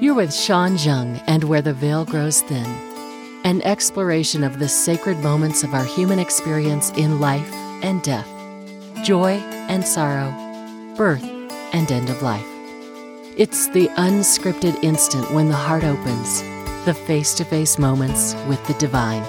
You're with Sean Jeung and Where the Veil Grows Thin, an exploration of the sacred moments of our human experience in life and death, joy and sorrow, birth and end of life. It's the unscripted instant when the heart opens, the face to face moments with the divine.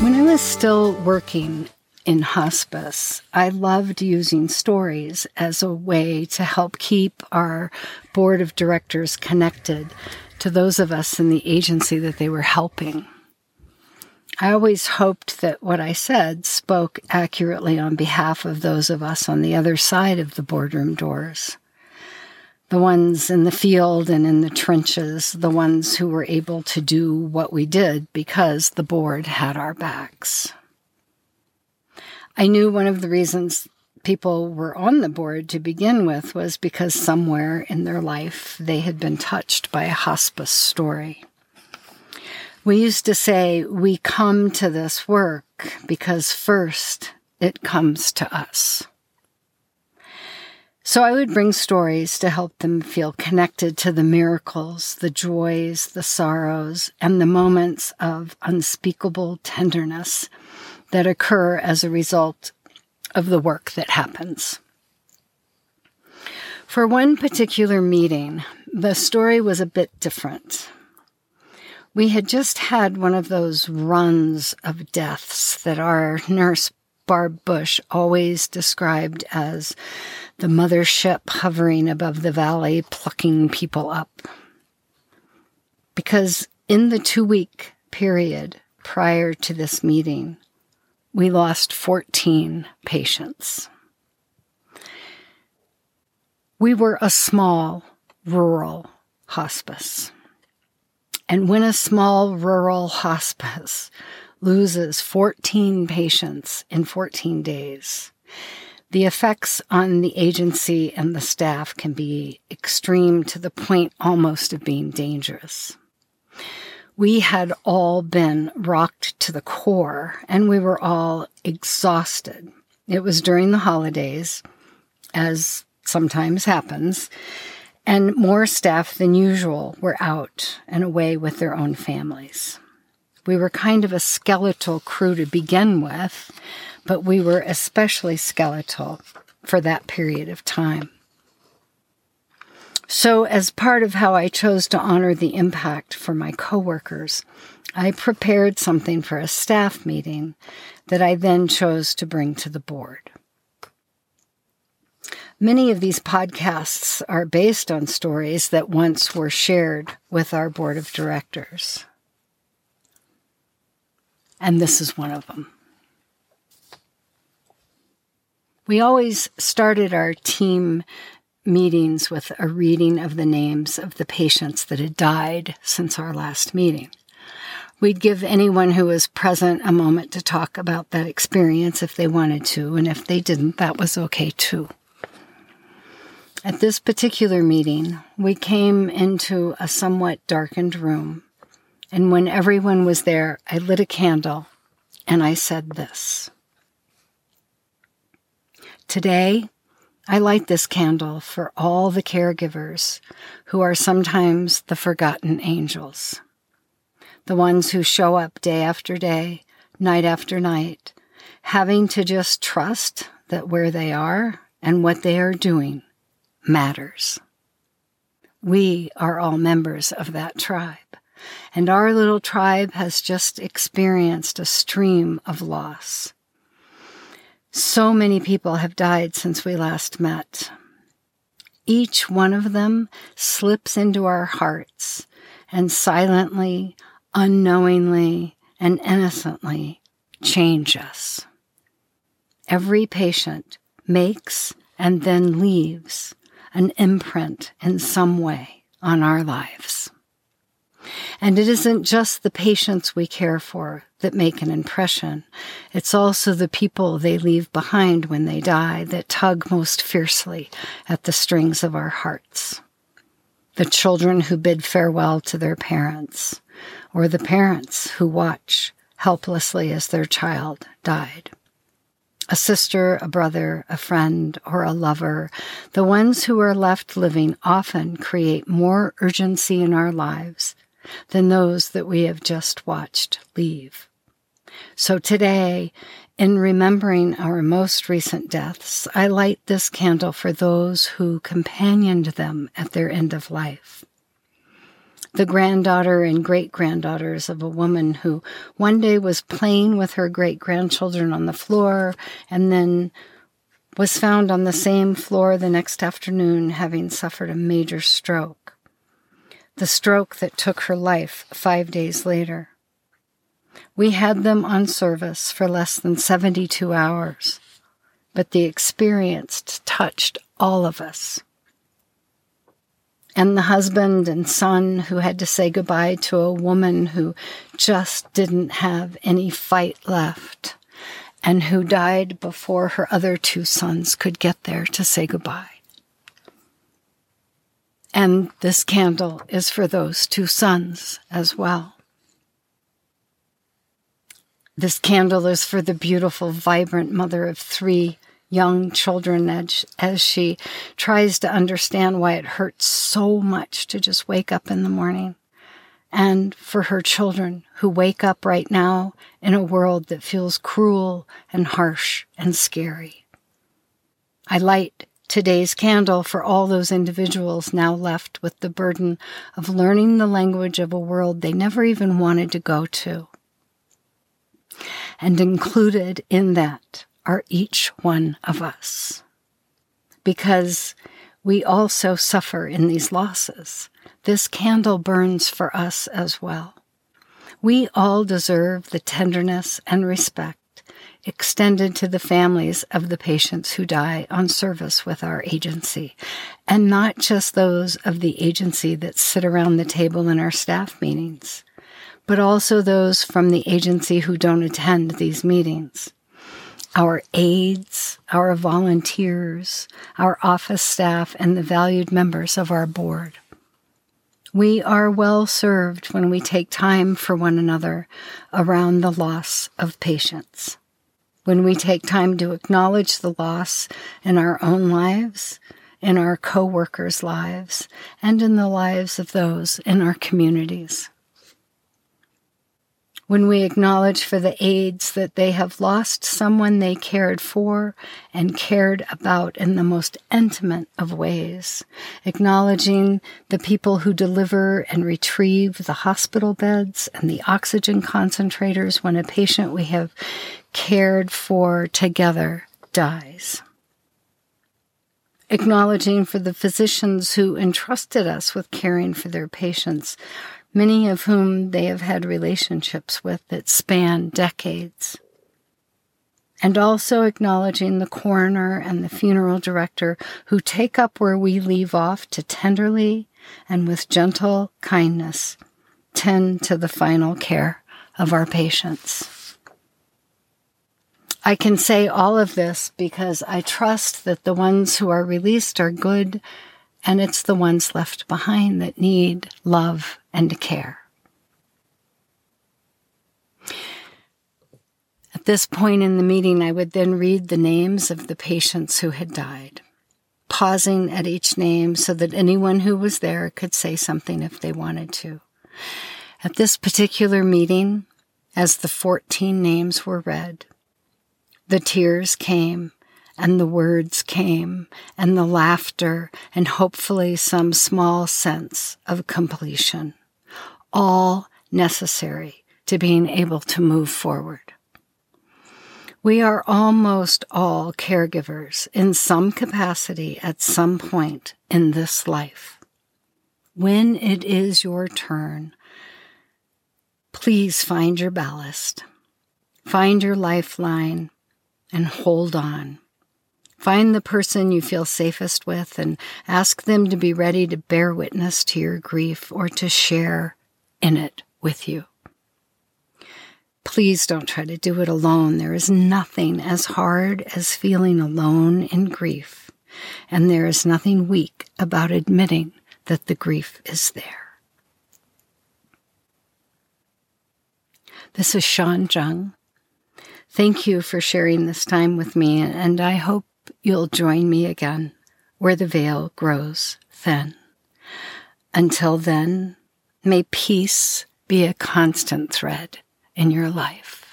When I was still working in hospice, I loved using stories as a way to help keep our board of directors connected to those of us in the agency that they were helping. I always hoped that what I said spoke accurately on behalf of those of us on the other side of the boardroom doors. The ones in the field and in the trenches, the ones who were able to do what we did because the board had our backs. I knew one of the reasons people were on the board to begin with was because somewhere in their life they had been touched by a hospice story. We used to say, we come to this work because first it comes to us. So I would bring stories to help them feel connected to the miracles, the joys, the sorrows, and the moments of unspeakable tenderness that occur as a result of the work that happens. For one particular meeting, the story was a bit different. We had just had one of those runs of deaths that our nurse, Barb Bush, always described as the mothership hovering above the valley, plucking people up. Because in the two week period prior to this meeting, we lost 14 patients. We were a small rural hospice. And when a small rural hospice loses 14 patients in 14 days, the effects on the agency and the staff can be extreme to the point almost of being dangerous. We had all been rocked to the core and we were all exhausted. It was during the holidays, as sometimes happens, and more staff than usual were out and away with their own families. We were kind of a skeletal crew to begin with, but we were especially skeletal for that period of time. So, as part of how I chose to honor the impact for my coworkers, I prepared something for a staff meeting that I then chose to bring to the board. Many of these podcasts are based on stories that once were shared with our board of directors. And this is one of them. We always started our team meetings with a reading of the names of the patients that had died since our last meeting. We'd give anyone who was present a moment to talk about that experience if they wanted to, and if they didn't, that was okay too. At this particular meeting, we came into a somewhat darkened room, and when everyone was there, I lit a candle and I said this. Today, I light this candle for all the caregivers who are sometimes the forgotten angels. The ones who show up day after day, night after night, having to just trust that where they are and what they are doing matters. We are all members of that tribe, and our little tribe has just experienced a stream of loss. So many people have died since we last met. Each one of them slips into our hearts and silently, unknowingly, and innocently change us. Every patient makes and then leaves an imprint in some way on our lives. And it isn't just the patients we care for that make an impression. It's also the people they leave behind when they die that tug most fiercely at the strings of our hearts. The children who bid farewell to their parents, or the parents who watch helplessly as their child died. a sister, a brother, a friend, or a lover, the ones who are left living often create more urgency in our lives than those that we have just watched leave. So today, in remembering our most recent deaths, I light this candle for those who companioned them at their end of life the granddaughter and great granddaughters of a woman who one day was playing with her great grandchildren on the floor and then was found on the same floor the next afternoon having suffered a major stroke. The stroke that took her life five days later. We had them on service for less than 72 hours, but the experience touched all of us and the husband and son who had to say goodbye to a woman who just didn't have any fight left and who died before her other two sons could get there to say goodbye. And this candle is for those two sons as well. This candle is for the beautiful, vibrant mother of three young children as, as she tries to understand why it hurts so much to just wake up in the morning. And for her children who wake up right now in a world that feels cruel and harsh and scary. I light today's candle for all those individuals now left with the burden of learning the language of a world they never even wanted to go to. And included in that are each one of us. Because we also suffer in these losses. This candle burns for us as well. We all deserve the tenderness and respect extended to the families of the patients who die on service with our agency, and not just those of the agency that sit around the table in our staff meetings, but also those from the agency who don't attend these meetings our aides, our volunteers, our office staff, and the valued members of our board. We are well served when we take time for one another around the loss of patients. When we take time to acknowledge the loss in our own lives, in our co-workers' lives, and in the lives of those in our communities when we acknowledge for the aides that they have lost someone they cared for and cared about in the most intimate of ways, acknowledging the people who deliver and retrieve the hospital beds and the oxygen concentrators when a patient we have cared for together dies. Acknowledging for the physicians who entrusted us with caring for their patients, many of whom they have had relationships with that span decades. And also acknowledging the coroner and the funeral director who take up where we leave off to tenderly and with gentle kindness tend to the final care of our patients. I can say all of this because I trust that the ones who are released are good and it's the ones left behind that need love and care. At this point in the meeting, I would then read the names of the patients who had died, pausing at each name so that anyone who was there could say something if they wanted to. At this particular meeting, as the 14 names were read, the tears came and the words came, and the laughter, and hopefully some small sense of completion. All necessary to being able to move forward. We are almost all caregivers in some capacity at some point in this life. When it is your turn, please find your ballast, find your lifeline, and hold on. Find the person you feel safest with and ask them to be ready to bear witness to your grief or to share in it with you. Please don't try to do it alone. There is nothing as hard as feeling alone in grief, and there is nothing weak about admitting that the grief is there. This is Sean Jeung Thank you for sharing this time with me, and I hope you'll join me again where the veil grows thin. Until then, may peace be a constant thread in your life.